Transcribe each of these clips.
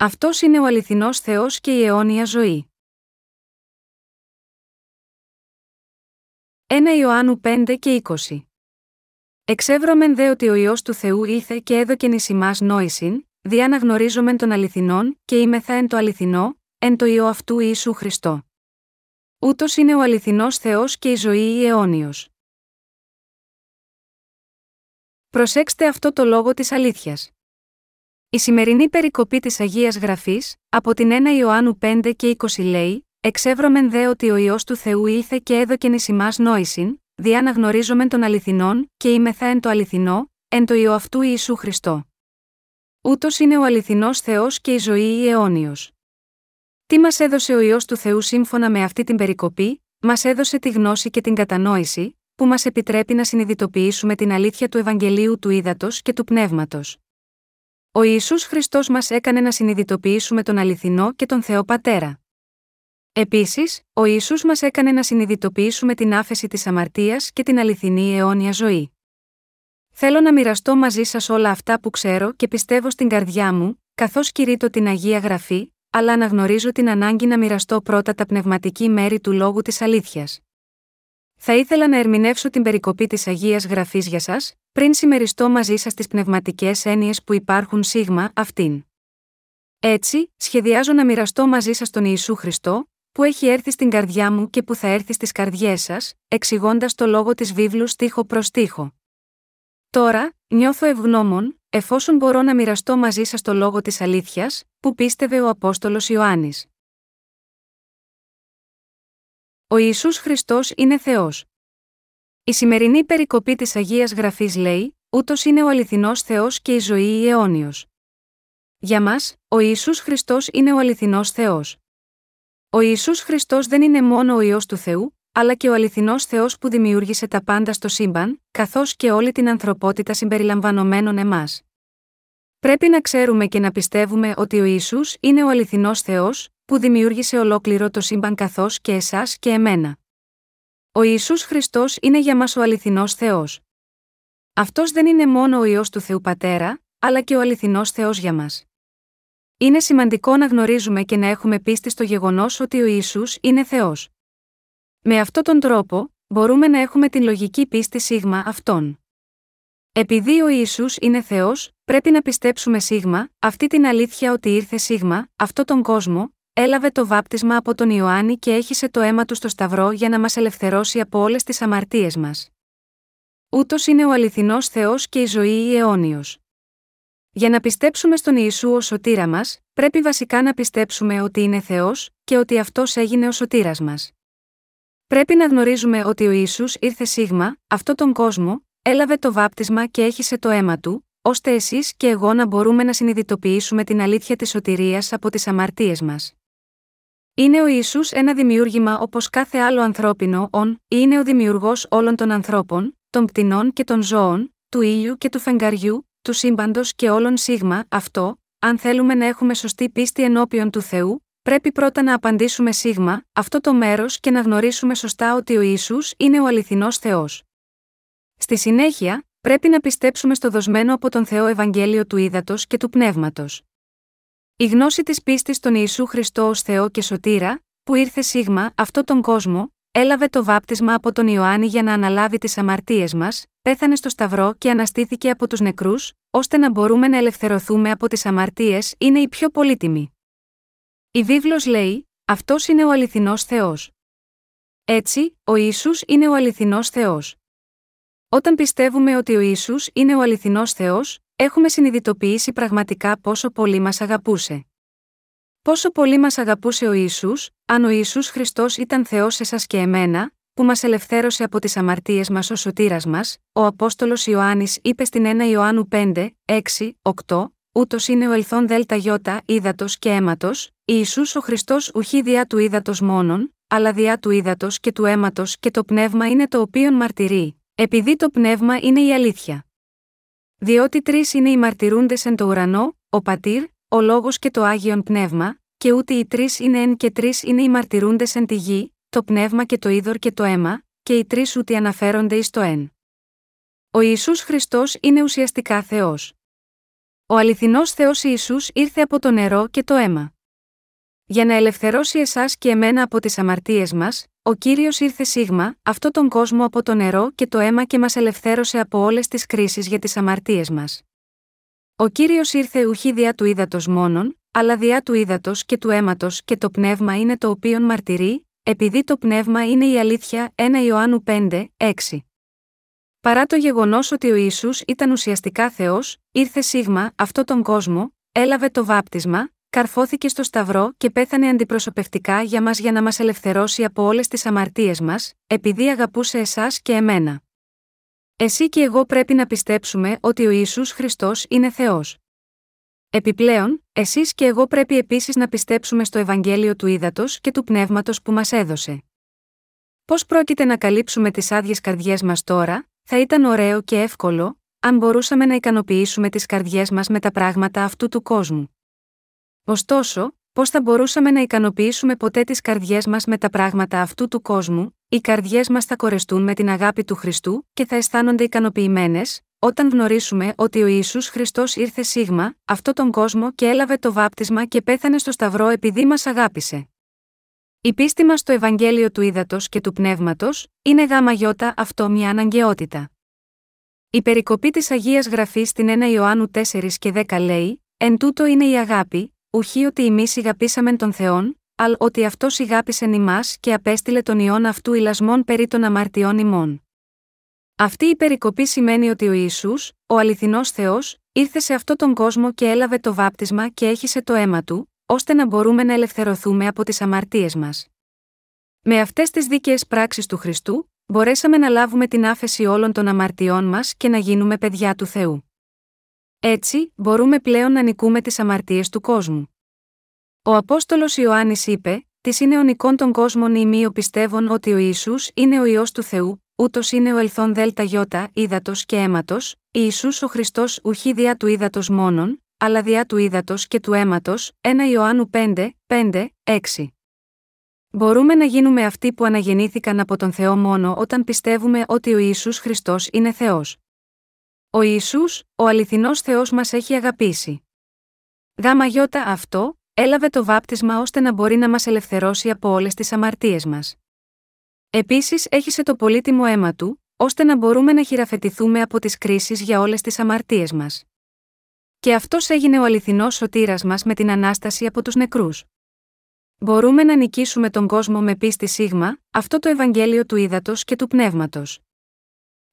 Αυτός είναι ο αληθινός Θεός και η αιώνια ζωή. 1 Ιωάννου 5 και 20 Εξεύρωμεν δε ότι ο ιό του Θεού ήλθε και έδωκεν εις ημάς νόησιν, δι' να γνωρίζομεν τον αληθινόν και είμεθα εν το αληθινό, εν το ιό αυτού Ιησού Χριστό. Ούτως είναι ο αληθινός Θεός και η ζωή η αιώνιος. Προσέξτε αυτό το λόγο της αλήθειας. Η σημερινή περικοπή της Αγίας Γραφής, από την 1 Ιωάννου 5 και 20 λέει: Εξεύρωμεν δε ότι ο ιό του Θεού ήλθε και έδωκεν εις ημάς νόησιν, δι' να γνωρίζομεν τον αληθινόν, και είμεθα εν το αληθινό, εν το ιό αυτού Ιησού Χριστό. Ούτως είναι ο αληθινός Θεός και η ζωή η αιώνιος. Τι μας έδωσε ο ιό του Θεού σύμφωνα με αυτή την περικοπή, μας έδωσε τη γνώση και την κατανόηση, που μας επιτρέπει να συνειδητοποιήσουμε την αλήθεια του Ευαγγελίου του Ήδατος και του Πνεύματος. Ο Ιησούς Χριστός μας έκανε να συνειδητοποιήσουμε τον αληθινό και τον Θεό Πατέρα. Επίσης, ο Ιησούς μας έκανε να συνειδητοποιήσουμε την άφεση της αμαρτίας και την αληθινή αιώνια ζωή. Θέλω να μοιραστώ μαζί σας όλα αυτά που ξέρω και πιστεύω στην καρδιά μου, καθώς κηρύττω την Αγία Γραφή, αλλά αναγνωρίζω την ανάγκη να μοιραστώ πρώτα τα πνευματική μέρη του λόγου της αλήθειας. Θα ήθελα να ερμηνεύσω την περικοπή της Αγίας Γραφής για σας, πριν συμμεριστώ μαζί σας τις πνευματικές έννοιες που υπάρχουν σίγμα αυτήν. Έτσι, σχεδιάζω να μοιραστώ μαζί σας τον Ιησού Χριστό, που έχει έρθει στην καρδιά μου και που θα έρθει στις καρδιές σας, εξηγώντας το λόγο της βίβλου στίχο προς στίχο. Τώρα, νιώθω ευγνώμων, εφόσον μπορώ να μοιραστώ μαζί σας το λόγο της αλήθειας, που πίστευε ο Απόστολος Ιωάννης. Ο Ιησούς Χριστός είναι Θεός. Η σημερινή περικοπή της Αγίας Γραφής λέει: Ούτως είναι ο αληθινός Θεός και η ζωή η αιώνιος. Για μας, ο Ιησούς Χριστός είναι ο αληθινός Θεός. Ο Ιησούς Χριστός δεν είναι μόνο ο ιό του Θεού, αλλά και ο αληθινός Θεός που δημιούργησε τα πάντα στο σύμπαν, καθώς και όλη την ανθρωπότητα συμπεριλαμβανομένων εμάς. Πρέπει να ξέρουμε και να πιστεύουμε ότι ο Ισού είναι ο αληθινός Θεός, που δημιούργησε ολόκληρο το σύμπαν καθώς και εσάς και εμένα. Ο Ιησούς Χριστός είναι για μας ο αληθινός Θεός. Αυτός δεν είναι μόνο ο ιό του Θεού Πατέρα, αλλά και ο αληθινός Θεός για μας. Είναι σημαντικό να γνωρίζουμε και να έχουμε πίστη στο γεγονός ότι ο Ιησούς είναι Θεός. Με αυτόν τον τρόπο, μπορούμε να έχουμε την λογική πίστη σίγμα αυτών. Επειδή ο Ιησούς είναι Θεός, πρέπει να πιστέψουμε σίγμα, αυτή την αλήθεια ότι ήρθε σίγμα, αυτό τον κόσμο, έλαβε το βάπτισμα από τον Ιωάννη και έχισε το αίμα του στο Σταυρό για να μας ελευθερώσει από όλες τις αμαρτίες μας. Ούτως είναι ο αληθινός Θεός και η ζωή η αιώνιος. Για να πιστέψουμε στον Ιησού ως σωτήρα μας, πρέπει βασικά να πιστέψουμε ότι είναι Θεός και ότι Αυτός έγινε ο σωτήρας μας. Πρέπει να γνωρίζουμε ότι ο Ιησούς ήρθε σίγμα, αυτό τον κόσμο, έλαβε το βάπτισμα και έχισε το αίμα του, ώστε εσείς και εγώ να μπορούμε να συνειδητοποιήσουμε την αλήθεια της σωτηρίας από τις αμαρτίες μας. Είναι ο Ισού ένα δημιούργημα όπως κάθε άλλο ανθρώπινο ον, είναι ο δημιουργός όλων των ανθρώπων, των πτηνών και των ζώων, του ήλιου και του φεγγαριού, του σύμπαντος και όλων σίγμα, αυτό, αν θέλουμε να έχουμε σωστή πίστη ενώπιον του Θεού, πρέπει πρώτα να απαντήσουμε σίγμα, αυτό το μέρος και να γνωρίσουμε σωστά ότι ο Ισού είναι ο αληθινός Θεός. Στη συνέχεια, πρέπει να πιστέψουμε στο δοσμένο από τον Θεό Ευαγγέλιο του Ήδατος και του Πνεύματος. Η γνώση της πίστης στον Ιησού Χριστό ως Θεό και Σωτήρα, που ήρθε σίγμα αυτό τον κόσμο, έλαβε το βάπτισμα από τον Ιωάννη για να αναλάβει τις αμαρτίες μας, πέθανε στο Σταυρό και αναστήθηκε από τους νεκρούς, ώστε να μπορούμε να ελευθερωθούμε από τις αμαρτίες, είναι η πιο πολύτιμη. Η βίβλος λέει, αυτός είναι ο αληθινός Θεός. Έτσι, ο Ιησούς είναι ο αληθινός Θεός. Όταν πιστεύουμε ότι ο Ιησούς είναι ο αληθινός Θεός, έχουμε συνειδητοποιήσει πραγματικά πόσο πολύ μας αγαπούσε. Πόσο πολύ μας αγαπούσε ο Ιησούς, αν ο Ιησούς Χριστός ήταν Θεός εσάς και εμένα, που μας ελευθέρωσε από τις αμαρτίες μας ως σωτήρας μας, ο Απόστολος Ιωάννης είπε στην 1 Ιωάννου 5, 6, 8, ούτως είναι ο ελθόν δέλτα γιώτα, ύδατος και αίματος, Ιησούς ο Χριστός ουχή διά του ύδατος μόνον, αλλά διά του ύδατος και του αίματος και το πνεύμα είναι το οποίο μαρτυρεί, επειδή το πνεύμα είναι η αλήθεια. Διότι τρεις είναι οι μαρτυρούντες εν το ουρανό, ο πατήρ, ο λόγος και το άγιον πνεύμα, και ούτε οι τρεις είναι εν και τρεις είναι οι μαρτυρούντες εν τη γη, το πνεύμα και το είδωρ και το αίμα, και οι τρεις ούτε αναφέρονται εις το εν. Ο Ιησούς Χριστός είναι ουσιαστικά Θεός. Ο αληθινός Θεός Ιησούς ήρθε από το νερό και το αίμα. Για να ελευθερώσει εσάς και εμένα από τις αμαρτίες μας, ο κύριος ήρθε σίγμα, αυτό τον κόσμο από το νερό και το αίμα και μας ελευθέρωσε από όλες τις κρίσεις για τις αμαρτίες μας. Ο κύριος ήρθε ουχή διά του ύδατος μόνον, αλλά διά του ύδατος και του αίματος και το πνεύμα είναι το οποίο μαρτυρεί, επειδή το πνεύμα είναι η αλήθεια 1 Ιωάννου 5, 6. Παρά το γεγονός ότι ο Ισού ήταν ουσιαστικά Θεός, ήρθε σίγμα αυτό τον κόσμο, έλαβε το βάπτισμα, καρφώθηκε στο Σταυρό και πέθανε αντιπροσωπευτικά για μας για να μας ελευθερώσει από όλες τις αμαρτίες μας, επειδή αγαπούσε εσάς και εμένα. Εσύ και εγώ πρέπει να πιστέψουμε ότι ο Ισού Χριστός είναι Θεός. Επιπλέον, εσείς και εγώ πρέπει επίσης να πιστέψουμε στο Ευαγγέλιο του Ήδατος και του Πνεύματος που μας έδωσε. Πώς πρόκειται να καλύψουμε τις άδειες καρδιές μας τώρα, θα ήταν ωραίο και εύκολο, αν μπορούσαμε να ικανοποιήσουμε τις καρδιές μας με τα πράγματα αυτού του κόσμου. Ωστόσο, πώς θα μπορούσαμε να ικανοποιήσουμε ποτέ τις καρδιές μας με τα πράγματα αυτού του κόσμου, οι καρδιές μας θα κορεστούν με την αγάπη του Χριστού και θα αισθάνονται ικανοποιημένες, όταν γνωρίσουμε ότι ο Ιησούς Χριστός ήρθε σίγμα, αυτό τον κόσμο και έλαβε το βάπτισμα και πέθανε στο Σταυρό επειδή μας αγάπησε. Η πίστη μας στο Ευαγγέλιο του Ήδατος και του Πνεύματος, είναι γάμα γιώτα αυτό μια αναγκαιότητα. Η περικοπή της Αγίας Γραφής στην 1 Ιωάννου 4 και 10 λέει: Εν τούτο είναι η αγάπη, ουχή ότι εμείς ηγαπήσαμεν τον Θεόν, αλλά ότι αυτό ηγάπησεν ημάς και απέστειλε τον ιόν αυτού ηλασμών περί των αμαρτιών ημών. Αυτή η περικοπή σημαίνει ότι ο Ιησούς, ο αληθινός Θεός, ήρθε σε αυτόν τον κόσμο και έλαβε το βάπτισμα και έχισε το αίμα του, ώστε να μπορούμε να ελευθερωθούμε από τις αμαρτίες μας. Με αυτές τις δίκαιες πράξεις του Χριστού, μπορέσαμε να λάβουμε την άφεση όλων των αμαρτιών μας και να γίνουμε παιδιά του Θεού. Έτσι, μπορούμε πλέον να νικούμε τις αμαρτίες του κόσμου. Ο Απόστολος Ιωάννης είπε: Της είναι ο νικών των κόσμων ημίω πιστεύων ότι ο Ισού είναι ο ιό του Θεού, ούτως είναι ο ελθόν δέλτα γιώτα, ύδατος και αίματος, Ισού ο Χριστός ουχή διά του ύδατος μόνον, αλλά διά του ύδατος και του αίματος, 1 Ιωάννου 5, 5, 6. Μπορούμε να γίνουμε αυτοί που αναγεννήθηκαν από τον Θεό μόνο όταν πιστεύουμε ότι ο Ιησούς Χριστός είναι Θεός. Ο Ιησούς, ο αληθινός Θεός μας έχει αγαπήσει. Γάμα γιώτα αυτό, έλαβε το βάπτισμα ώστε να μπορεί να μας ελευθερώσει από όλες τις αμαρτίες μας. Επίσης έχισε το πολύτιμο αίμα του, ώστε να μπορούμε να χειραφετηθούμε από τις κρίσεις για όλες τις αμαρτίες μας. Και αυτός έγινε ο αληθινός σωτήρας μας με την Ανάσταση από τους νεκρούς. Μπορούμε να νικήσουμε τον κόσμο με πίστη σίγμα, αυτό το Ευαγγέλιο του Ήδατος και του Πνεύματος.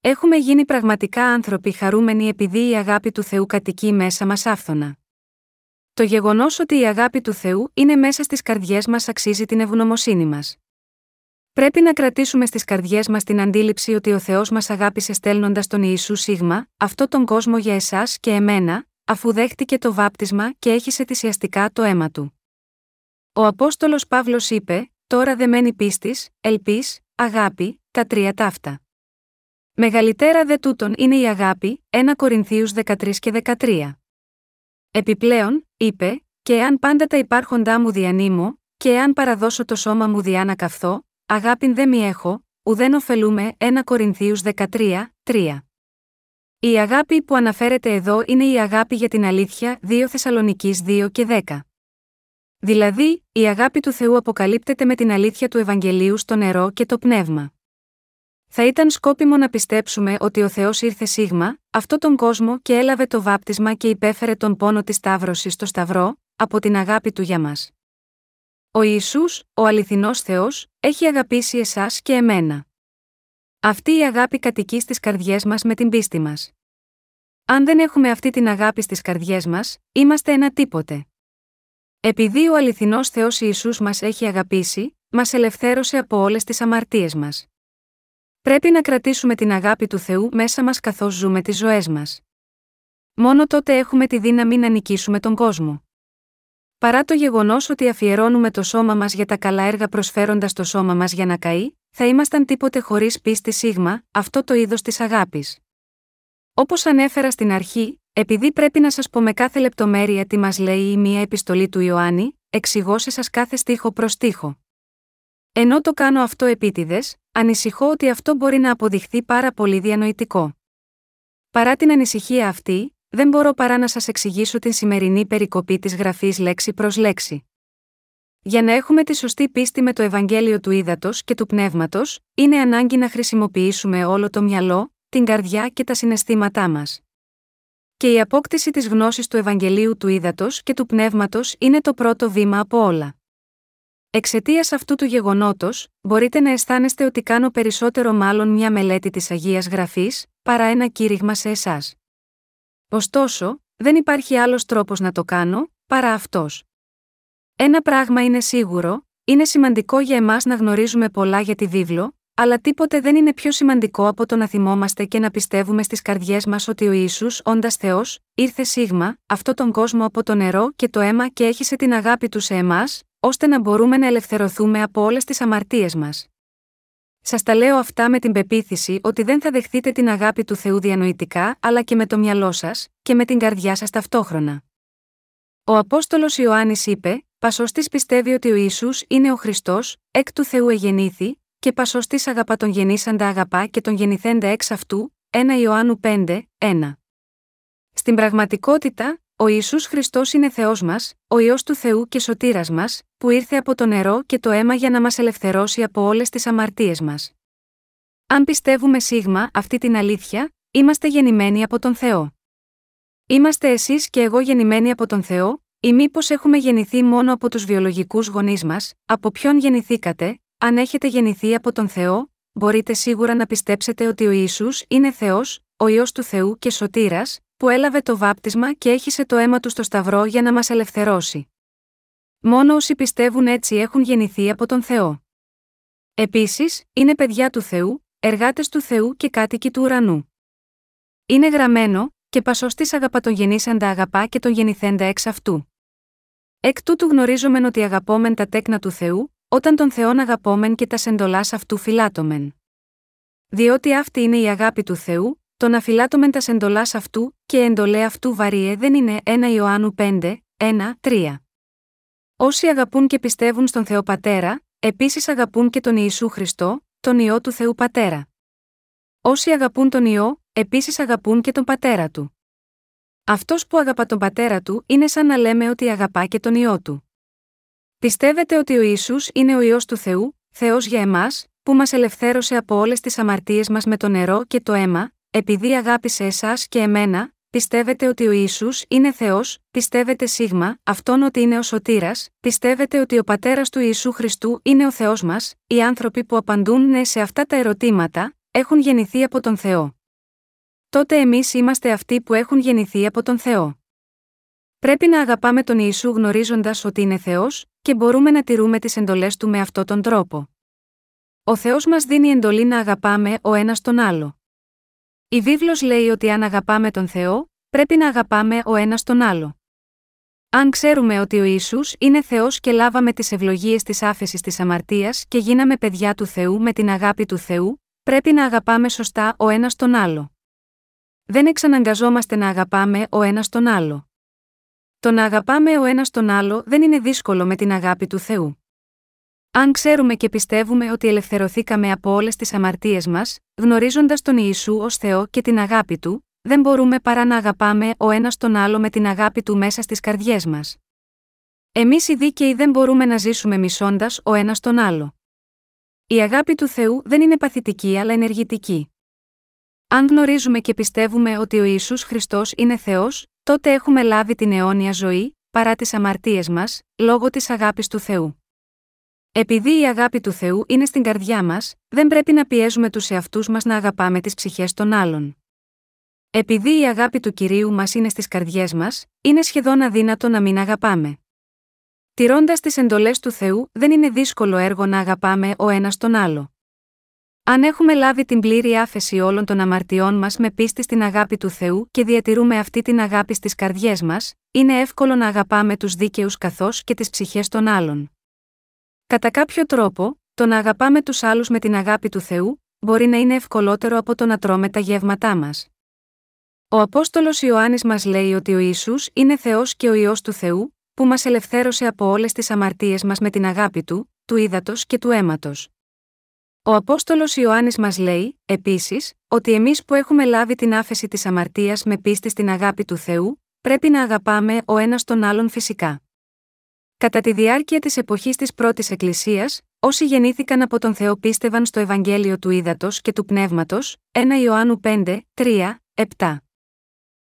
Έχουμε γίνει πραγματικά άνθρωποι χαρούμενοι επειδή η αγάπη του Θεού κατοικεί μέσα μας άφθονα. Το γεγονός ότι η αγάπη του Θεού είναι μέσα στις καρδιές μας αξίζει την ευγνωμοσύνη μας. Πρέπει να κρατήσουμε στις καρδιές μας την αντίληψη ότι ο Θεός μας αγάπησε στέλνοντας τον Ιησού Σίγμα, αυτό τον κόσμο για εσάς και εμένα, αφού δέχτηκε το βάπτισμα και έχισε θυσιαστικά το αίμα του. Ο Απόστολος Παύλος είπε: Τώρα δεμένη πίστης, ελπής, αγάπη, τα τρία ταύτα. Μεγαλύτερα δε τούτον είναι η αγάπη, 1 Κορινθίους 13 και 13. Επιπλέον, είπε, και εάν πάντα τα υπάρχοντά μου διανύμω, και εάν παραδώσω το σώμα μου διά να καυθώ, αγάπην δεν μη έχω, ουδέν ωφελούμε 1 Κορινθίους 13, 3. Η αγάπη που αναφέρεται εδώ είναι η αγάπη για την αλήθεια 2 Θεσσαλονικής 2 και 10. Δηλαδή, η αγάπη του Θεού αποκαλύπτεται με την αλήθεια του Ευαγγελίου στο νερό και το πνεύμα. Θα ήταν σκόπιμο να πιστέψουμε ότι ο Θεός ήρθε σίγμα, αυτό τον κόσμο και έλαβε το βάπτισμα και υπέφερε τον πόνο της Σταύρωσης στο Σταυρό, από την αγάπη του για μας. Ο Ιησούς, ο αληθινός Θεός, έχει αγαπήσει εσάς και εμένα. Αυτή η αγάπη κατοικεί στις καρδιές μας με την πίστη μας. Αν δεν έχουμε αυτή την αγάπη στις καρδιές μας, είμαστε ένα τίποτε. Επειδή ο αληθινός Θεός Ιησούς μας έχει αγαπήσει, μας ελευθέρωσε από όλες τις αμαρτίες μας. Πρέπει να κρατήσουμε την αγάπη του Θεού μέσα μας καθώς ζούμε τις ζωές μας. Μόνο τότε έχουμε τη δύναμη να νικήσουμε τον κόσμο. Παρά το γεγονός ότι αφιερώνουμε το σώμα μας για τα καλά έργα προσφέροντας το σώμα μας για να καεί, θα ήμασταν τίποτε χωρίς πίστη σίγμα, αυτό το είδος της αγάπης. Όπως ανέφερα στην αρχή, επειδή πρέπει να σας πω με κάθε λεπτομέρεια τι μας λέει η μία επιστολή του Ιωάννη, εξηγώ σε σας κάθε στίχο προς στίχο. Ενώ το κάνω αυτό επίτηδες, ανησυχώ ότι αυτό μπορεί να αποδειχθεί πάρα πολύ διανοητικό. Παρά την ανησυχία αυτή, δεν μπορώ παρά να σας εξηγήσω την σημερινή περικοπή της γραφής λέξη προς λέξη. Για να έχουμε τη σωστή πίστη με το Ευαγγέλιο του Ήδατος και του Πνεύματος, είναι ανάγκη να χρησιμοποιήσουμε όλο το μυαλό, την καρδιά και τα συναισθήματά μας. Και η απόκτηση της γνώσης του Ευαγγελίου του Ήδατος και του Πνεύματος είναι το πρώτο βήμα από όλα. Εξαιτίας αυτού του γεγονότος, μπορείτε να αισθάνεστε ότι κάνω περισσότερο μάλλον μια μελέτη της Αγίας Γραφής, παρά ένα κήρυγμα σε εσάς. Ωστόσο, δεν υπάρχει άλλος τρόπος να το κάνω, παρά αυτός. Ένα πράγμα είναι σίγουρο, είναι σημαντικό για εμάς να γνωρίζουμε πολλά για τη βίβλο, αλλά τίποτε δεν είναι πιο σημαντικό από το να θυμόμαστε και να πιστεύουμε στις καρδιές μας ότι ο Ισού, όντας Θεός, ήρθε σίγμα, αυτό τον κόσμο από το νερό και το αίμα και έχισε την αγάπη του σε εμάς, ώστε να μπορούμε να ελευθερωθούμε από όλες τις αμαρτίες μας. Σας τα λέω αυτά με την πεποίθηση ότι δεν θα δεχτείτε την αγάπη του Θεού διανοητικά, αλλά και με το μυαλό σας, και με την καρδιά σας ταυτόχρονα. Ο Απόστολος Ιωάννης είπε: Πασώστη πιστεύει ότι ο Ισού είναι ο Χριστός, εκ του Θεού εγεννήθη, και πασώστη αγαπά τον γεννήσαντα αγαπά και τον γεννηθέντα εξ αυτού, 1 Ιωάννου 5, 1. Στην πραγματικότητα, ο Ισού Χριστός είναι Θεός μας, ο ιό του Θεού και σωτήρας μας, που ήρθε από το νερό και το αίμα για να μας ελευθερώσει από όλες τις αμαρτίες μας. Αν πιστεύουμε σίγμα αυτή την αλήθεια, είμαστε γεννημένοι από τον Θεό. Είμαστε εσείς και εγώ γεννημένοι από τον Θεό, ή μήπως έχουμε γεννηθεί μόνο από τους βιολογικούς γονείς μας, από ποιον γεννηθήκατε, αν έχετε γεννηθεί από τον Θεό, μπορείτε σίγουρα να πιστέψετε ότι ο Ισού είναι Θεός, ο ιό του Θεού και σωτήρας, που έλαβε το βάπτισμα και έχισε το αίμα του στο Σταυρό για να μας ελευθερώσει. Μόνο όσοι πιστεύουν έτσι έχουν γεννηθεί από τον Θεό. Επίσης, είναι παιδιά του Θεού, εργάτες του Θεού και κάτοικοι του ουρανού. Είναι γραμμένο, και πασωστή αγαπά τον γεννήσαντα αγαπά και τον γεννηθέντα εξ αυτού. Εκ τούτου γνωρίζομεν ότι αγαπόμεν τα τέκνα του Θεού, όταν τον Θεόν αγαπόμεν και τα σεντολάς αυτού φυλάτομεν. Διότι αυτή είναι η αγάπη του Θεού, το να φυλάτωμεν τα εντολά αυτού, και εντολέ αυτού βαριέ δεν είναι 1 Ιωάννου 5, 1, 3. Όσοι αγαπούν και πιστεύουν στον Θεό Πατέρα, επίσης αγαπούν και τον Ιησού Χριστό, τον ιό του Θεού Πατέρα. Όσοι αγαπούν τον ιό, επίσης αγαπούν και τον πατέρα του. Αυτός που αγαπά τον πατέρα του είναι σαν να λέμε ότι αγαπά και τον ιό του. Πιστεύετε ότι ο Ιησούς είναι ο ιό του Θεού, Θεός για εμάς, που μας ελευθέρωσε από όλες τις αμαρτίες μας με το νερό και το αίμα, επειδή αγάπησε εσάς και εμένα, πιστεύετε ότι ο Ισού είναι Θεός, πιστεύετε σίγμα, αυτόν ότι είναι ο σωτήρας, πιστεύετε ότι ο πατέρας του Ιησού Χριστού είναι ο Θεός μας, οι άνθρωποι που απαντούν ναι σε αυτά τα ερωτήματα, έχουν γεννηθεί από τον Θεό. Τότε εμείς είμαστε αυτοί που έχουν γεννηθεί από τον Θεό. Πρέπει να αγαπάμε τον Ιησού γνωρίζοντας ότι είναι Θεός, και μπορούμε να τηρούμε τις εντολές του με αυτόν τον τρόπο. Ο Θεός μας δίνει εντολή να αγαπάμε ο ένας τον άλλο. Η βίβλος λέει ότι αν αγαπάμε τον Θεό, πρέπει να αγαπάμε ο ένας τον άλλο. Αν ξέρουμε ότι ο Ιησούς είναι Θεός και λάβαμε τις ευλογίες της άφεσης της αμαρτίας και γίναμε παιδιά του Θεού με την αγάπη του Θεού, πρέπει να αγαπάμε σωστά ο ένας τον άλλο. Δεν εξαναγκαζόμαστε να αγαπάμε ο ένας τον άλλο. Το να αγαπάμε ο ένας τον άλλο δεν είναι δύσκολο με την αγάπη του Θεού. Αν ξέρουμε και πιστεύουμε ότι ελευθερωθήκαμε από όλες τις αμαρτίες μας, γνωρίζοντας τον Ιησού ως Θεό και την αγάπη του, δεν μπορούμε παρά να αγαπάμε ο ένας τον άλλο με την αγάπη του μέσα στις καρδιές μας. Εμείς οι δίκαιοι δεν μπορούμε να ζήσουμε μισώντας ο ένας τον άλλο. Η αγάπη του Θεού δεν είναι παθητική αλλά ενεργητική. Αν γνωρίζουμε και πιστεύουμε ότι ο Ιησούς Χριστός είναι Θεός, τότε έχουμε λάβει την αιώνια ζωή, παρά τις αμαρτίες μας, λόγω της αγάπης του Θεού. Επειδή η αγάπη του Θεού είναι στην καρδιά μας, δεν πρέπει να πιέζουμε τους εαυτούς μας να αγαπάμε τις ψυχές των άλλων. Επειδή η αγάπη του κυρίου μας είναι στις καρδιές μας, είναι σχεδόν αδύνατο να μην αγαπάμε. Τηρώντας τις εντολές του Θεού, δεν είναι δύσκολο έργο να αγαπάμε ο ένας τον άλλο. Αν έχουμε λάβει την πλήρη άφεση όλων των αμαρτιών μας με πίστη στην αγάπη του Θεού και διατηρούμε αυτή την αγάπη στις καρδιές μας, είναι εύκολο να αγαπάμε τους δίκαιους καθώς και τις ψυχές των άλλων. Κατά κάποιο τρόπο, το να αγαπάμε τους άλλους με την αγάπη του Θεού, μπορεί να είναι ευκολότερο από το να τρώμε τα γεύματά μας. Ο Απόστολος Ιωάννης μας λέει ότι ο ίσου είναι Θεός και ο ιό του Θεού, που μας ελευθέρωσε από όλες τις αμαρτίες μας με την αγάπη του, του ύδατος και του αίματος. Ο Απόστολος Ιωάννης μας λέει, επίσης, ότι εμείς που έχουμε λάβει την άφεση της αμαρτίας με πίστη στην αγάπη του Θεού, πρέπει να αγαπάμε ο ένας τον άλλον φυσικά. Κατά τη διάρκεια της εποχής της πρώτης Εκκλησίας, όσοι γεννήθηκαν από τον Θεό πίστευαν στο Ευαγγέλιο του Ήδατος και του Πνεύματος, 1 Ιωάννου 5, 3, 7.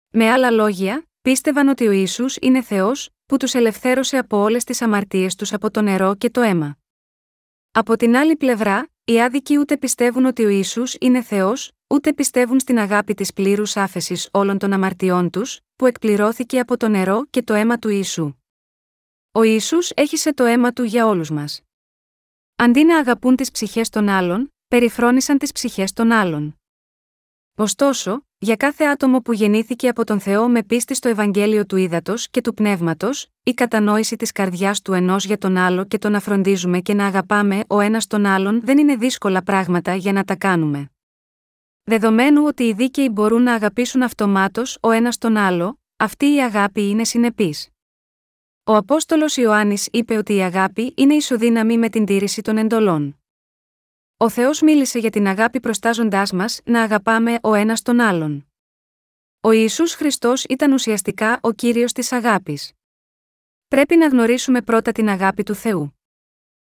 Με άλλα λόγια, πίστευαν ότι ο Ιησούς είναι Θεός, που τους ελευθέρωσε από όλες τις αμαρτίες τους από το νερό και το αίμα. Από την άλλη πλευρά, οι άδικοι ούτε πιστεύουν ότι ο Ισού είναι Θεός, ούτε πιστεύουν στην αγάπη της πλήρους άφεσης όλων των αμαρτιών τους, που εκπληρώθηκε από το νερό και το αίμα του Ιησού. Ο Ιησούς έχισε το αίμα του για όλους μας. Αντί να αγαπούν τις ψυχές των άλλων, περιφρόνησαν τις ψυχές των άλλων. Ωστόσο, για κάθε άτομο που γεννήθηκε από τον Θεό με πίστη στο Ευαγγέλιο του Ήδατος και του Πνεύματος, η κατανόηση της καρδιάς του ενός για τον άλλο και το να φροντίζουμε και να αγαπάμε ο ένας τον άλλον δεν είναι δύσκολα πράγματα για να τα κάνουμε. Δεδομένου ότι οι δίκαιοι μπορούν να αγαπήσουν αυτομάτως ο ένας τον άλλο, αυτή η αγάπη είναι συνεπής. Ο Απόστολος Ιωάννης είπε ότι η αγάπη είναι ισοδύναμη με την τήρηση των εντολών. Ο Θεός μίλησε για την αγάπη προστάζοντάς μας να αγαπάμε ο ένας τον άλλον. Ο Ισού Χριστός ήταν ουσιαστικά ο κύριος της αγάπης. Πρέπει να γνωρίσουμε πρώτα την αγάπη του Θεού.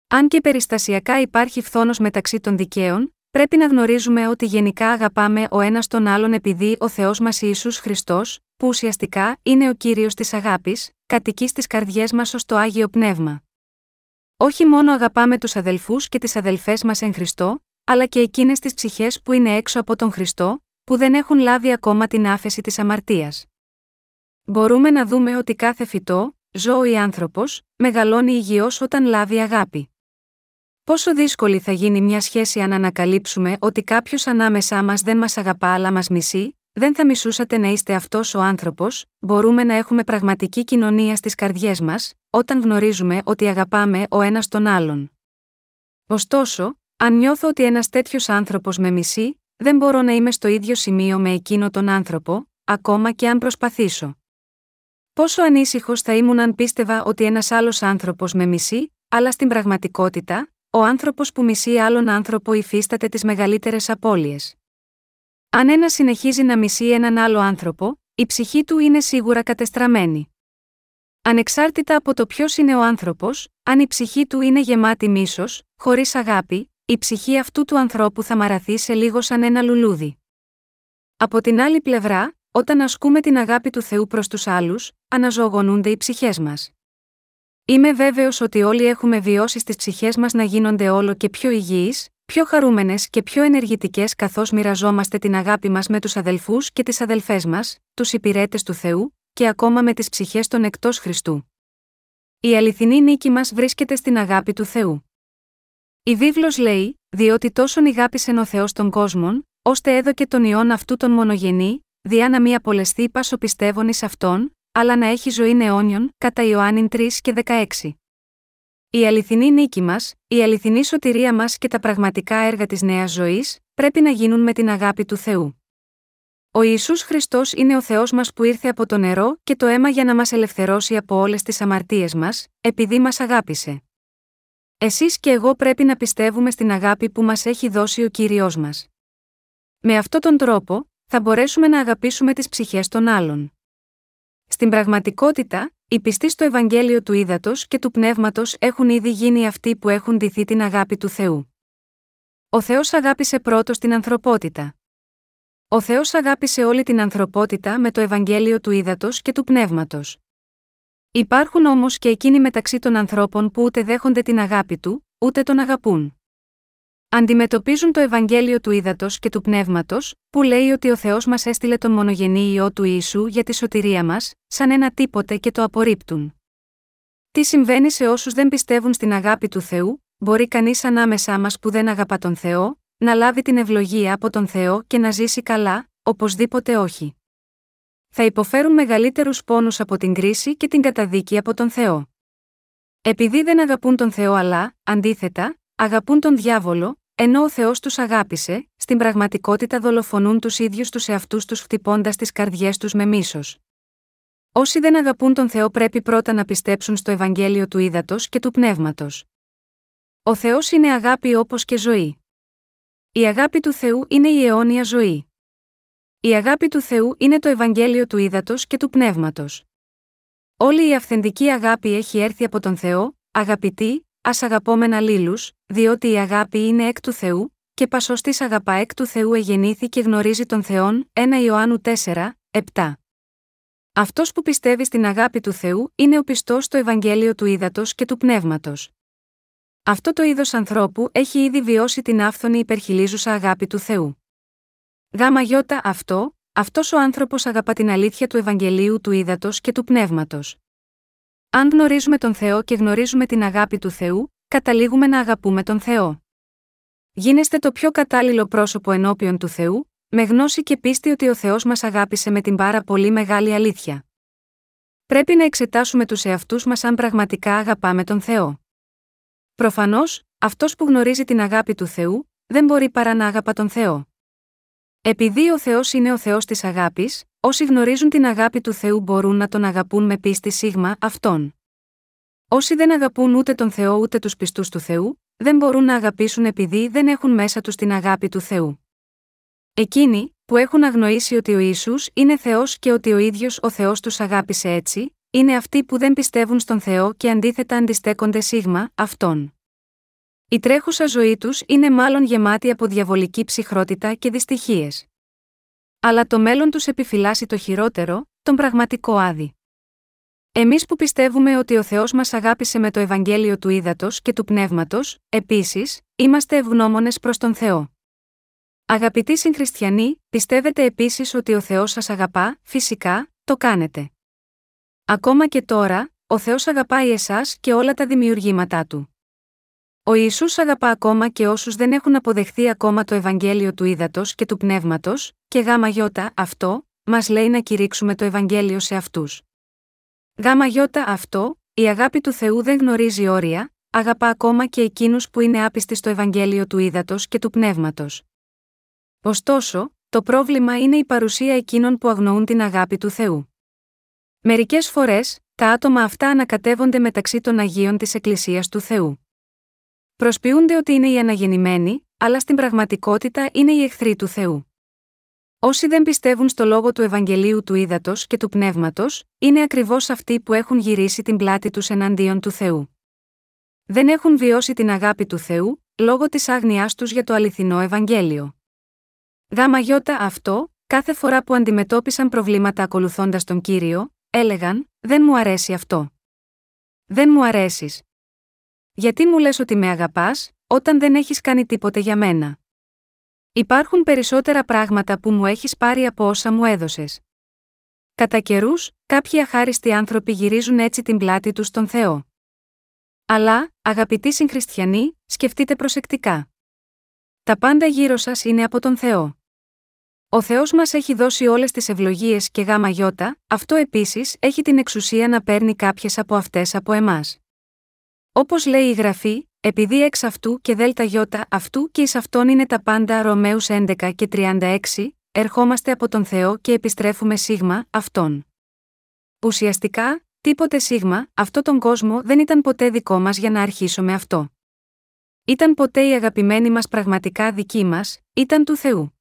Αν και περιστασιακά υπάρχει φθόνος μεταξύ των δικαίων, πρέπει να γνωρίζουμε ότι γενικά αγαπάμε ο ένας τον άλλον επειδή ο Θεός μας Ιησούς Χριστός, που ουσιαστικά είναι ο κύριος της αγάπης, κατοικεί στις καρδιές μας ως το άγιο πνεύμα. Όχι μόνο αγαπάμε τους αδελφούς και τις αδελφές μας εν Χριστώ, αλλά και εκείνες τις ψυχές που είναι έξω από τον Χριστό, που δεν έχουν λάβει ακόμα την άφεση της αμαρτίας. Μπορούμε να δούμε ότι κάθε φυτό, ζώο ή άνθρωπος, μεγαλώνει υγιώς όταν λάβει αγάπη. Πόσο δύσκολη θα γίνει μια σχέση αν ανακαλύψουμε ότι κάποιος ανάμεσά μας δεν μας αγαπά αλλά μας μισεί, δεν θα μισούσατε να είστε αυτός ο άνθρωπος, μπορούμε να έχουμε πραγματική κοινωνία στις καρδιές μας, όταν γνωρίζουμε ότι αγαπάμε ο ένας τον άλλον. Ωστόσο, αν νιώθω ότι ένας τέτοιος άνθρωπος με μισεί, δεν μπορώ να είμαι στο ίδιο σημείο με εκείνο τον άνθρωπο, ακόμα και αν προσπαθήσω. Πόσο ανήσυχος θα ήμουν αν πίστευα ότι ένας άλλος άνθρωπος με μισεί, αλλά στην πραγματικότητα, ο άνθρωπος που μισεί άλλον άνθρωπο υφίσταται τις μεγαλύτερες απώλειες. Αν ένας συνεχίζει να μισεί έναν άλλο άνθρωπο, η ψυχή του είναι σίγουρα κατεστραμμένη. Ανεξάρτητα από το ποιος είναι ο άνθρωπος, αν η ψυχή του είναι γεμάτη μίσος, χωρίς αγάπη, η ψυχή αυτού του ανθρώπου θα μαραθεί σε λίγο σαν ένα λουλούδι. Από την άλλη πλευρά, όταν ασκούμε την αγάπη του Θεού προς τους άλλους, αναζωογονούνται οι ψυχές μας. Είμαι βέβαιος ότι όλοι έχουμε βιώσει στις ψυχές μας να γίνονται όλο και πιο υγιείς, πιο χαρούμενες και πιο ενεργητικές καθώς μοιραζόμαστε την αγάπη μας με τους αδελφούς και τις αδελφές μας, τους υπηρέτες του Θεού, και ακόμα με τις ψυχές των εκτός Χριστού. Η αληθινή νίκη μας βρίσκεται στην αγάπη του Θεού. Η βίβλος λέει, διότι τόσον ηγάπησεν ο Θεός των κόσμων, ώστε έδωκε τον ιόν αυτού τον μονογενή, διά να μη απολεστεί πάσο πιστεύων εις αυτόν, αλλά να έχει ζωή αιώνιον, κατά Ιωάννην 3 και 16. Η αληθινή νίκη μας, η αληθινή σωτηρία μας και τα πραγματικά έργα της νέας ζωής, πρέπει να γίνουν με την αγάπη του Θεού. Ο Ισού Χριστός είναι ο Θεός μας που ήρθε από το νερό και το αίμα για να μας ελευθερώσει από όλες τις αμαρτίες μας, επειδή μας αγάπησε. Εσείς και εγώ πρέπει να πιστεύουμε στην αγάπη που μας έχει δώσει ο κύριος μας. Με αυτόν τον τρόπο, θα μπορέσουμε να αγαπήσουμε τις ψυχές των άλλων. Στην πραγματικότητα, οι πιστοί στο Ευαγγέλιο του Ήδατος και του Πνεύματος έχουν ήδη γίνει αυτοί που έχουν ντυθεί την αγάπη του Θεού. Ο Θεός αγάπησε πρώτος την ανθρωπότητα. Ο Θεός αγάπησε όλη την ανθρωπότητα με το Ευαγγέλιο του Ήδατος και του Πνεύματος. Υπάρχουν όμως και εκείνοι μεταξύ των ανθρώπων που ούτε δέχονται την αγάπη του, ούτε τον αγαπούν αντιμετωπίζουν το Ευαγγέλιο του Ήδατος και του Πνεύματος, που λέει ότι ο Θεός μας έστειλε τον μονογενή ιό του Ιησού για τη σωτηρία μας, σαν ένα τίποτε και το απορρίπτουν. Τι συμβαίνει σε όσους δεν πιστεύουν στην αγάπη του Θεού, μπορεί κανείς ανάμεσά μας που δεν αγαπά τον Θεό, να λάβει την ευλογία από τον Θεό και να ζήσει καλά, οπωσδήποτε όχι. Θα υποφέρουν μεγαλύτερους πόνους από την κρίση και την καταδίκη από τον Θεό. Επειδή δεν αγαπούν τον Θεό αλλά, αντίθετα, αγαπούν τον διάβολο, ενώ ο Θεός τους αγάπησε, στην πραγματικότητα δολοφονούν τους ίδιους τους εαυτούς τους χτυπώντας τις καρδιές τους με μίσος. Όσοι δεν αγαπούν τον Θεό πρέπει πρώτα να πιστέψουν στο Ευαγγέλιο του Ήδατος και του Πνεύματος. Ο Θεός είναι αγάπη όπως και ζωή. Η αγάπη του Θεού είναι η αιώνια ζωή. Η αγάπη του Θεού είναι το Ευαγγέλιο του ύδατο και του πνεύματος. Όλη η αυθεντική αγάπη έχει έρθει από τον Θεό, αγαπητοί, ας αγαπόμενα λίλους, διότι η αγάπη είναι εκ του Θεού, και πασοστή αγαπά εκ του Θεού εγεννήθη και γνωρίζει τον Θεόν, 1 Ιωάννου 4, 7. Αυτός που πιστεύει στην αγάπη του Θεού είναι ο πιστός στο Ευαγγέλιο του ύδατο και του πνεύματος. Αυτό το είδος ανθρώπου έχει ήδη βιώσει την άφθονη υπερχιλίζουσα αγάπη του Θεού. Γάμα γιώτα αυτό, αυτός ο άνθρωπος αγαπά την αλήθεια του Ευαγγελίου του ύδατο και του πνεύματος. Αν γνωρίζουμε τον Θεό και γνωρίζουμε την αγάπη του Θεού, καταλήγουμε να αγαπούμε τον Θεό. Γίνεστε το πιο κατάλληλο πρόσωπο ενώπιον του Θεού, με γνώση και πίστη ότι ο Θεός μας αγάπησε με την πάρα πολύ μεγάλη αλήθεια. Πρέπει να εξετάσουμε τους εαυτούς μας αν πραγματικά αγαπάμε τον Θεό. Προφανώς, αυτός που γνωρίζει την αγάπη του Θεού, δεν μπορεί παρά να αγαπά τον Θεό. Επειδή ο Θεός είναι ο Θεός της αγάπης, όσοι γνωρίζουν την αγάπη του Θεού μπορούν να τον αγαπούν με πίστη σίγμα αυτόν. Όσοι δεν αγαπούν ούτε τον Θεό ούτε τους πιστούς του Θεού, δεν μπορούν να αγαπήσουν επειδή δεν έχουν μέσα τους την αγάπη του Θεού. Εκείνοι, που έχουν αγνοήσει ότι ο Ισού είναι Θεός και ότι ο ίδιος ο Θεός τους αγάπησε έτσι, είναι αυτοί που δεν πιστεύουν στον Θεό και αντίθετα αντιστέκονται σίγμα αυτόν. Η τρέχουσα ζωή τους είναι μάλλον γεμάτη από διαβολική ψυχρότητα και δυστυχίες. Αλλά το μέλλον τους επιφυλάσσει το χειρότερο, τον πραγματικό άδει. Εμείς που πιστεύουμε ότι ο Θεός μας αγάπησε με το Ευαγγέλιο του ύδατο και του πνεύματος, επίσης, είμαστε ευγνώμονες προς τον Θεό. Αγαπητοί συγχριστιανοί, πιστεύετε επίσης ότι ο Θεός σας αγαπά, φυσικά, το κάνετε. Ακόμα και τώρα, ο Θεός αγαπάει εσάς και όλα τα δημιουργήματά του. Ο Ισού αγαπά ακόμα και όσους δεν έχουν αποδεχθεί ακόμα το Ευαγγέλιο του ύδατο και του πνεύματος, και γάμα γιώτα αυτό, μας λέει να κηρύξουμε το Ευαγγέλιο σε αυτούς. Γάμα γιώτα αυτό, η αγάπη του Θεού δεν γνωρίζει όρια, αγαπά ακόμα και εκείνους που είναι άπιστοι στο Ευαγγέλιο του ύδατο και του πνεύματος. Ωστόσο, το πρόβλημα είναι η παρουσία εκείνων που αγνοούν την αγάπη του Θεού. Μερικές φορές, τα άτομα αυτά ανακατεύονται μεταξύ των Αγίων της Εκκλησίας του Θεού. Προσποιούνται ότι είναι οι αναγεννημένοι, αλλά στην πραγματικότητα είναι οι εχθροί του Θεού. Όσοι δεν πιστεύουν στο λόγο του Ευαγγελίου του Ήδατος και του Πνεύματος, είναι ακριβώς αυτοί που έχουν γυρίσει την πλάτη τους εναντίον του Θεού. Δεν έχουν βιώσει την αγάπη του Θεού, λόγω της άγνοιάς τους για το αληθινό Ευαγγέλιο. Γάμα γιώτα αυτό, κάθε φορά που αντιμετώπισαν προβλήματα ακολουθώντας τον κύριο, έλεγαν: Δεν μου αρέσει αυτό. Δεν μου αρέσεις. Γιατί μου λες ότι με αγαπάς, όταν δεν έχεις κάνει τίποτε για μένα; Υπάρχουν περισσότερα πράγματα που μου έχεις πάρει από όσα μου έδωσες. Κατά καιρούς, κάποιοι αχάριστοι άνθρωποι γυρίζουν έτσι την πλάτη τους στον Θεό. Αλλά, αγαπητοί συγχριστιανοί, σκεφτείτε προσεκτικά. Τα πάντα γύρω σας είναι από τον Θεό. Ο Θεός μας έχει δώσει όλες τις ευλογίες και γάμα γιώτα, αυτό επίσης έχει την εξουσία να παίρνει κάποιες από αυτές από εμάς. Όπως λέει η γραφή, επειδή εξ αυτού και δέλτα γιώτα αυτού και εις αυτόν είναι τα πάντα Ρωμαίους 11 και 36, ερχόμαστε από τον Θεό και επιστρέφουμε σίγμα αυτόν. Ουσιαστικά, τίποτε σίγμα, αυτό τον κόσμο δεν ήταν ποτέ δικό μας για να αρχίσουμε αυτό. Ήταν ποτέ η αγαπημένη μας πραγματικά δική μας, ήταν του Θεού.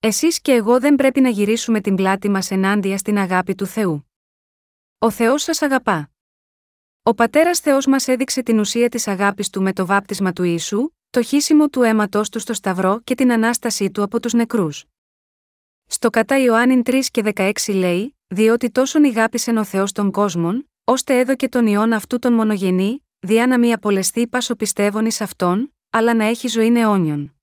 Εσείς και εγώ δεν πρέπει να γυρίσουμε την πλάτη μας ενάντια στην αγάπη του Θεού. Ο Θεός σας αγαπά. Ο πατέρας Θεός μας έδειξε την ουσία της αγάπης του με το βάπτισμα του Ιησού, το χύσιμο του αίματό του στο Σταυρό και την ανάστασή του από τους νεκρούς. Στο κατά Ιωάννην 3 και 16 λέει: Διότι τόσον ηγάπησεν ο Θεός των κόσμων, ώστε έδωκε τον ιόν αυτού τον μονογενή, διά να μη απολεστεί πάσο πιστεύων εις αυτόν, αλλά να έχει ζωή αιώνιον.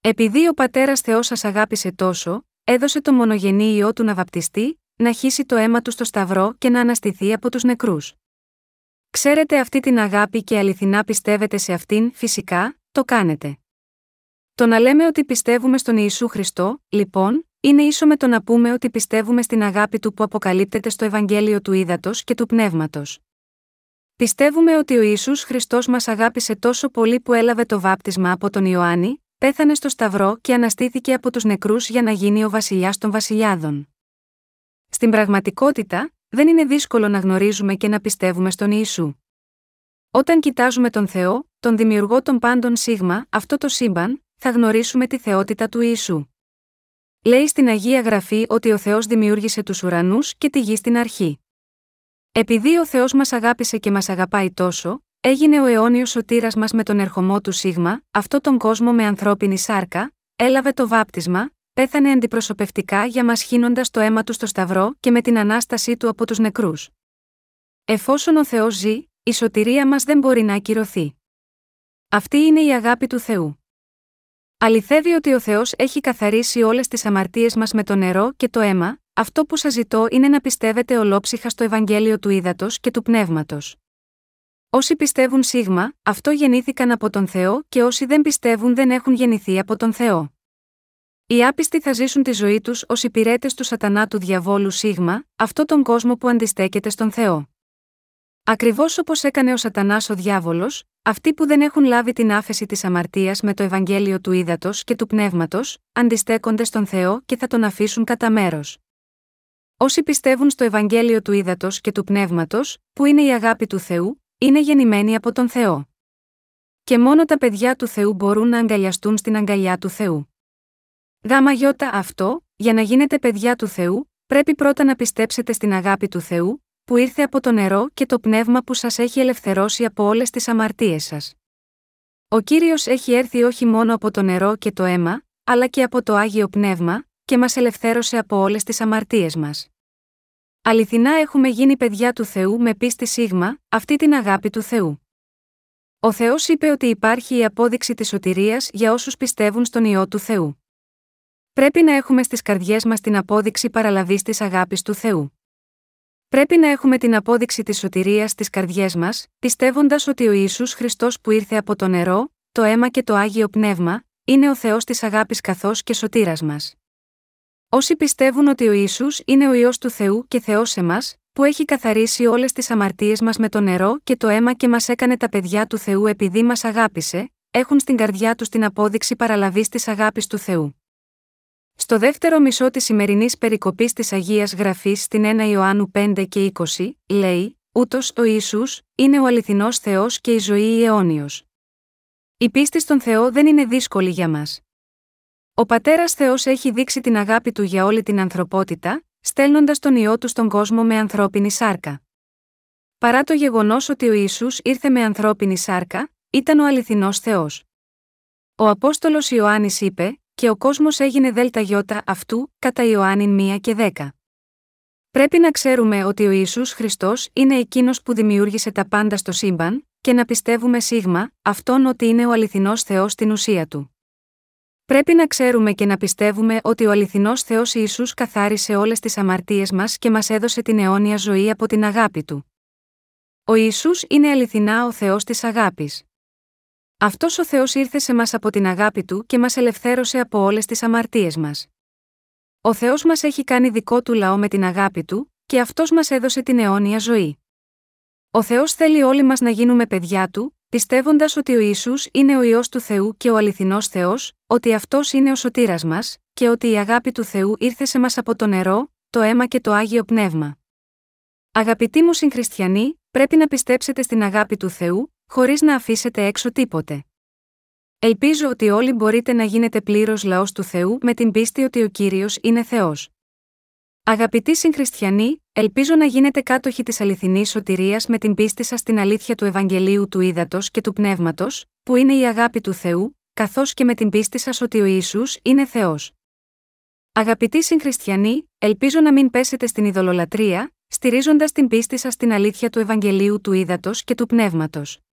Επειδή ο πατέρας Θεός σας αγάπησε τόσο, έδωσε τον μονογενή ιό του να βαπτιστεί, να χύσει το αίμα του στο Σταυρό και να αναστηθεί από τους νεκρούς. Ξέρετε αυτή την αγάπη και αληθινά πιστεύετε σε αυτήν, φυσικά, το κάνετε. Το να λέμε ότι πιστεύουμε στον Ιησού Χριστό, λοιπόν, είναι ίσο με το να πούμε ότι πιστεύουμε στην αγάπη του που αποκαλύπτεται στο Ευαγγέλιο του Ήδατος και του Πνεύματος. Πιστεύουμε ότι ο Ιησούς Χριστός μας αγάπησε τόσο πολύ που έλαβε το βάπτισμα από τον Ιωάννη, πέθανε στο Σταυρό και αναστήθηκε από τους νεκρούς για να γίνει ο βασιλιάς των βασιλιάδων. Στην πραγματικότητα, δεν είναι δύσκολο να γνωρίζουμε και να πιστεύουμε στον Ιησού. Όταν κοιτάζουμε τον Θεό, τον δημιουργό των πάντων Σίγμα, αυτό το σύμπαν, θα γνωρίσουμε τη θεότητα του Ιησού. Λέει στην Αγία Γραφή ότι ο Θεός δημιούργησε τους ουρανούς και τη γη στην αρχή. Επειδή ο Θεός μας αγάπησε και μας αγαπάει τόσο, έγινε ο αιώνιος σωτήρας μας με τον ερχομό του Σίγμα, αυτό τον κόσμο με ανθρώπινη σάρκα, έλαβε το βάπτισμα, πέθανε αντιπροσωπευτικά για μας χύνοντας το αίμα τους στο Σταυρό και με την ανάστασή του από τους νεκρούς. Εφόσον ο Θεός ζει, η σωτηρία μας δεν μπορεί να ακυρωθεί. Αυτή είναι η αγάπη του Θεού. Αληθεύει ότι ο Θεός έχει καθαρίσει όλες τις αμαρτίες μας με το νερό και το αίμα, αυτό που σας ζητώ είναι να πιστεύετε ολόψυχα στο Ευαγγέλιο του Ήδατος και του Πνεύματος. Όσοι πιστεύουν σίγμα, αυτό γεννήθηκαν από τον Θεό και όσοι δεν πιστεύουν δεν έχουν γεννηθεί από τον Θεό. Οι άπιστοι θα ζήσουν τη ζωή τους ως υπηρέτες του σατανά του διαβόλου σίγμα, αυτό τον κόσμο που αντιστέκεται στον Θεό. Ακριβώς όπως έκανε ο Σατανάς ο διάβολος, αυτοί που δεν έχουν λάβει την άφεση της αμαρτίας με το Ευαγγέλιο του Ήδατος και του Πνεύματος, αντιστέκονται στον Θεό και θα τον αφήσουν κατά μέρος. Όσοι πιστεύουν στο Ευαγγέλιο του Ήδατος και του Πνεύματος, που είναι η αγάπη του Θεού, είναι γεννημένοι από τον Θεό. Και μόνο τα παιδιά του Θεού μπορούν να αγκαλιαστούν στην αγκαλιά του Θεού. Γάμα γιώτα αυτό, για να γίνετε παιδιά του Θεού, πρέπει πρώτα να πιστέψετε στην αγάπη του Θεού, που ήρθε από το νερό και το πνεύμα που σας έχει ελευθερώσει από όλες τις αμαρτίες σας. Ο κύριος έχει έρθει όχι μόνο από το νερό και το αίμα, αλλά και από το άγιο πνεύμα, και μας ελευθέρωσε από όλες τις αμαρτίες μας. Αληθινά έχουμε γίνει παιδιά του Θεού με πίστη σίγμα, αυτή την αγάπη του Θεού. Ο Θεός είπε ότι υπάρχει η απόδειξη της σωτηρίας για όσους πιστεύουν στον ιό του Θεού. Πρέπει να έχουμε στις καρδιές μας την απόδειξη παραλαβής της αγάπης του Θεού. Πρέπει να έχουμε την απόδειξη της σωτηρίας στις καρδιές μας, πιστεύοντας ότι ο Ιησούς Χριστός που ήρθε από το νερό, το αίμα και το άγιο πνεύμα, είναι ο Θεός της αγάπης καθώς και σωτήρας μας. Όσοι πιστεύουν ότι ο Ισού είναι ο ιό του Θεού και Θεός σε μας, που έχει καθαρίσει όλες τις αμαρτίες μας με το νερό και το αίμα και μας έκανε τα παιδιά του Θεού επειδή μας αγάπησε, έχουν στην καρδιά τους την απόδειξη παραλαβής της αγάπης του Θεού. Στο δεύτερο μισό της σημερινής περικοπής της Αγίας Γραφής στην 1 Ιωάννου 5 και 20, λέει: Ούτως ο Ισού είναι ο αληθινός Θεός και η ζωή η αιώνιος. Η πίστη στον Θεό δεν είναι δύσκολη για μας. Ο πατέρας Θεός έχει δείξει την αγάπη του για όλη την ανθρωπότητα, στέλνοντας τον ιό του στον κόσμο με ανθρώπινη σάρκα. Παρά το γεγονός ότι ο Ισού ήρθε με ανθρώπινη σάρκα, ήταν ο αληθινός Θεός. Ο Απόστολος Ιωάννης είπε: Και ο κόσμος έγινε δέλτα γιώτα αυτού, κατά Ιωάννη 1 και 10. Πρέπει να ξέρουμε ότι ο Ιησούς Χριστός είναι εκείνος που δημιούργησε τα πάντα στο σύμπαν, και να πιστεύουμε σίγμα, αυτόν ότι είναι ο αληθινός Θεός στην ουσία του. Πρέπει να ξέρουμε και να πιστεύουμε ότι ο αληθινός Θεός Ιησούς καθάρισε όλες τις αμαρτίες μας και μας έδωσε την αιώνια ζωή από την αγάπη του. Ο Ιησούς είναι αληθινά ο Θεός της αγάπης. Αυτός ο Θεός ήρθε σε μας από την αγάπη του και μας ελευθέρωσε από όλες τις αμαρτίες μας. Ο Θεός μας έχει κάνει δικό του λαό με την αγάπη του, και αυτός μας έδωσε την αιώνια ζωή. Ο Θεός θέλει όλοι μας να γίνουμε παιδιά του, πιστεύοντας ότι ο Ιησούς είναι ο ιό του Θεού και ο αληθινός Θεός, ότι αυτός είναι ο σωτήρας μας, και ότι η αγάπη του Θεού ήρθε σε μας από το νερό, το αίμα και το άγιο πνεύμα. Αγαπητοί μου συγχριστιανοί, πρέπει να πιστέψετε στην αγάπη του Θεού, χωρίς να αφήσετε έξω τίποτε. Ελπίζω ότι όλοι μπορείτε να γίνετε πλήρως λαός του Θεού με την πίστη ότι ο κύριος είναι Θεός. Αγαπητοί συγχριστιανοί, ελπίζω να γίνετε κάτοχοι της αληθινής σωτηρίας με την πίστη σας στην αλήθεια του Ευαγγελίου του Ήδατος και του Πνεύματος, που είναι η αγάπη του Θεού, καθώς και με την πίστη σας ότι ο Ιησούς είναι Θεός. Αγαπητοί συγχριστιανοί, ελπίζω να μην πέσετε στην ειδωλολατρεία, στηρίζοντας την πίστη σας στην αλήθεια του Ευαγγελίου του Ήδατος και του Πνεύματος.